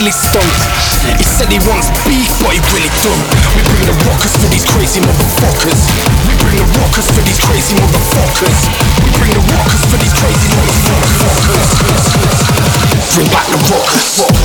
silly stunt. He said he wants beef, but he really don't. We bring the rockers for these crazy motherfuckers. We bring the rockers for these crazy motherfuckers. We bring the rockers for these crazy motherfuckers. Bring back the rockers.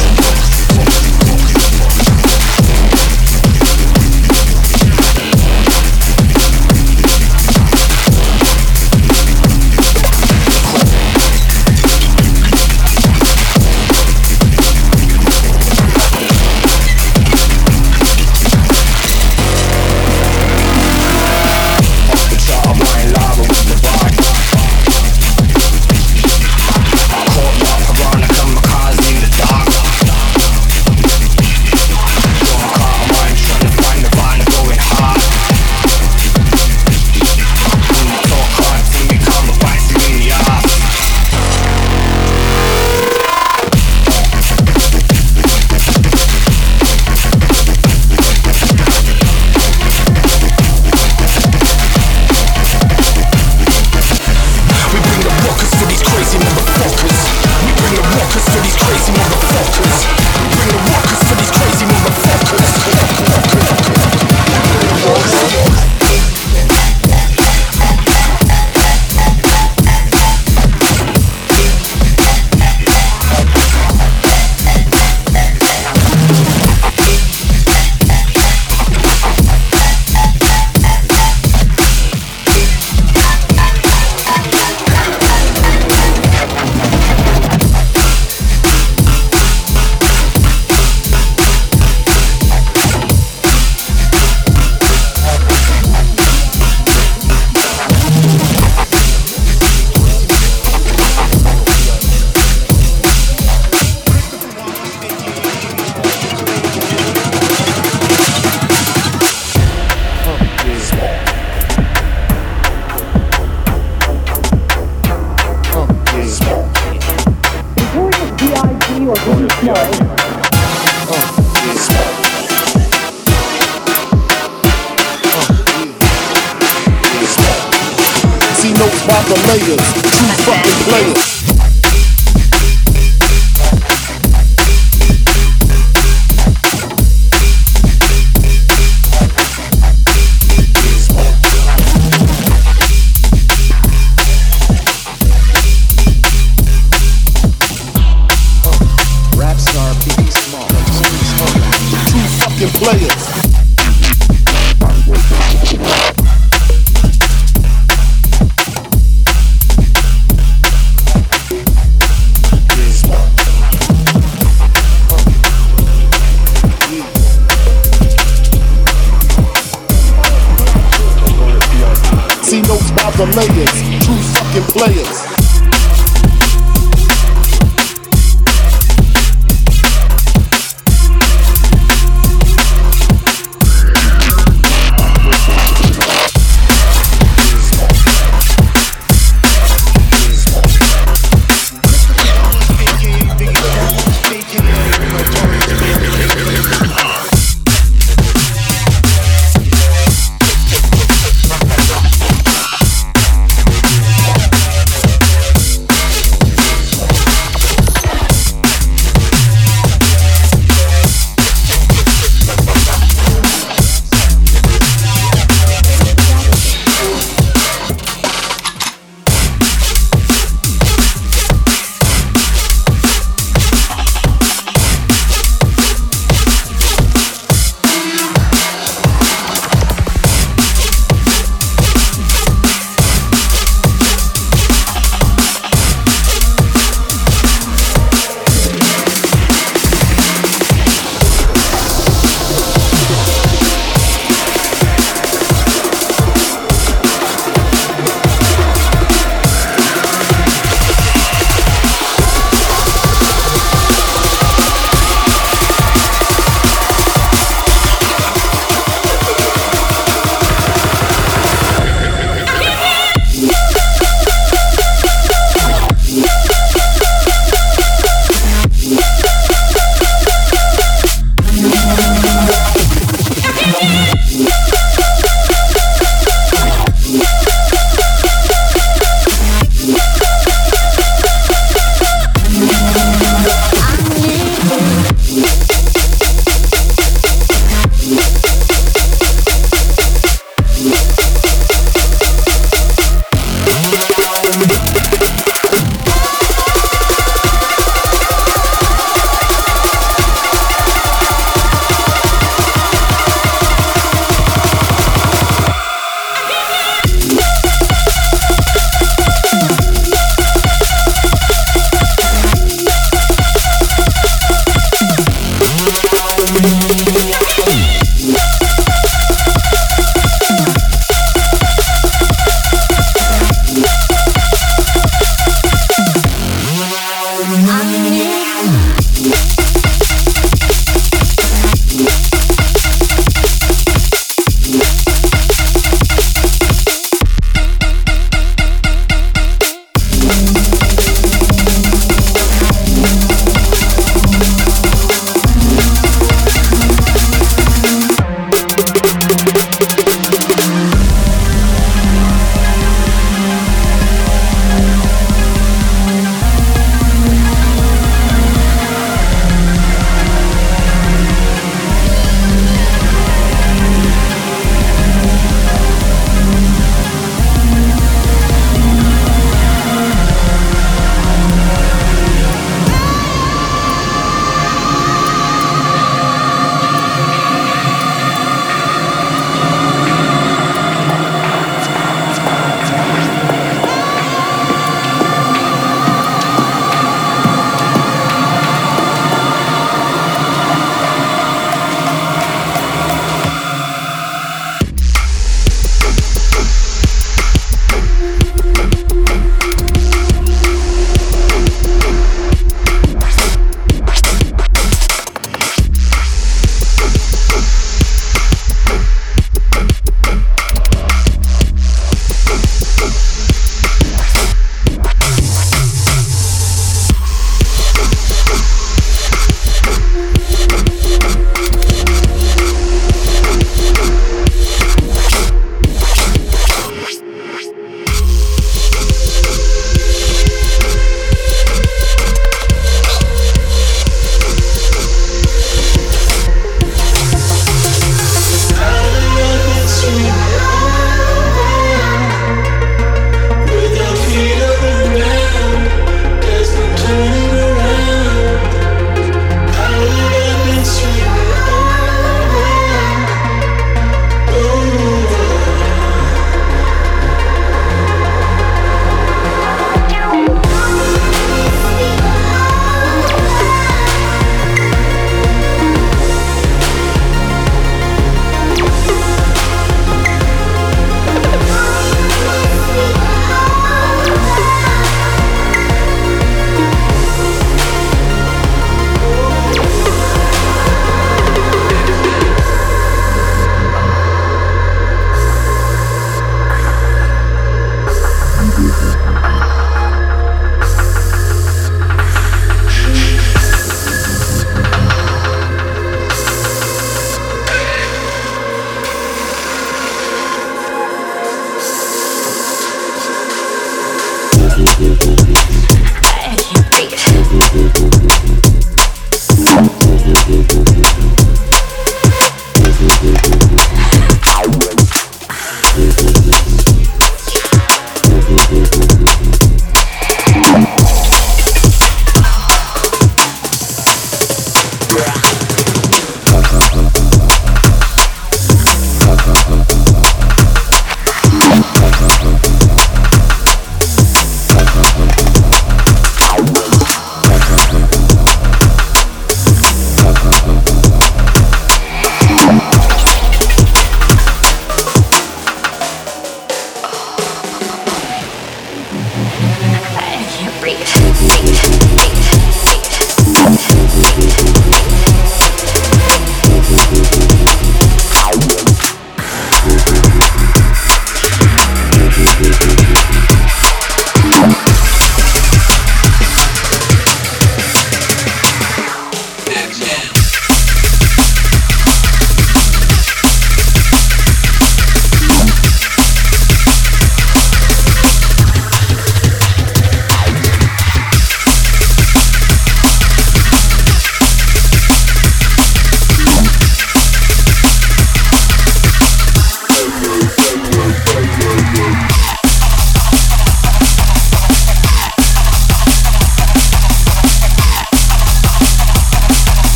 By the layers, true fucking players. The layers,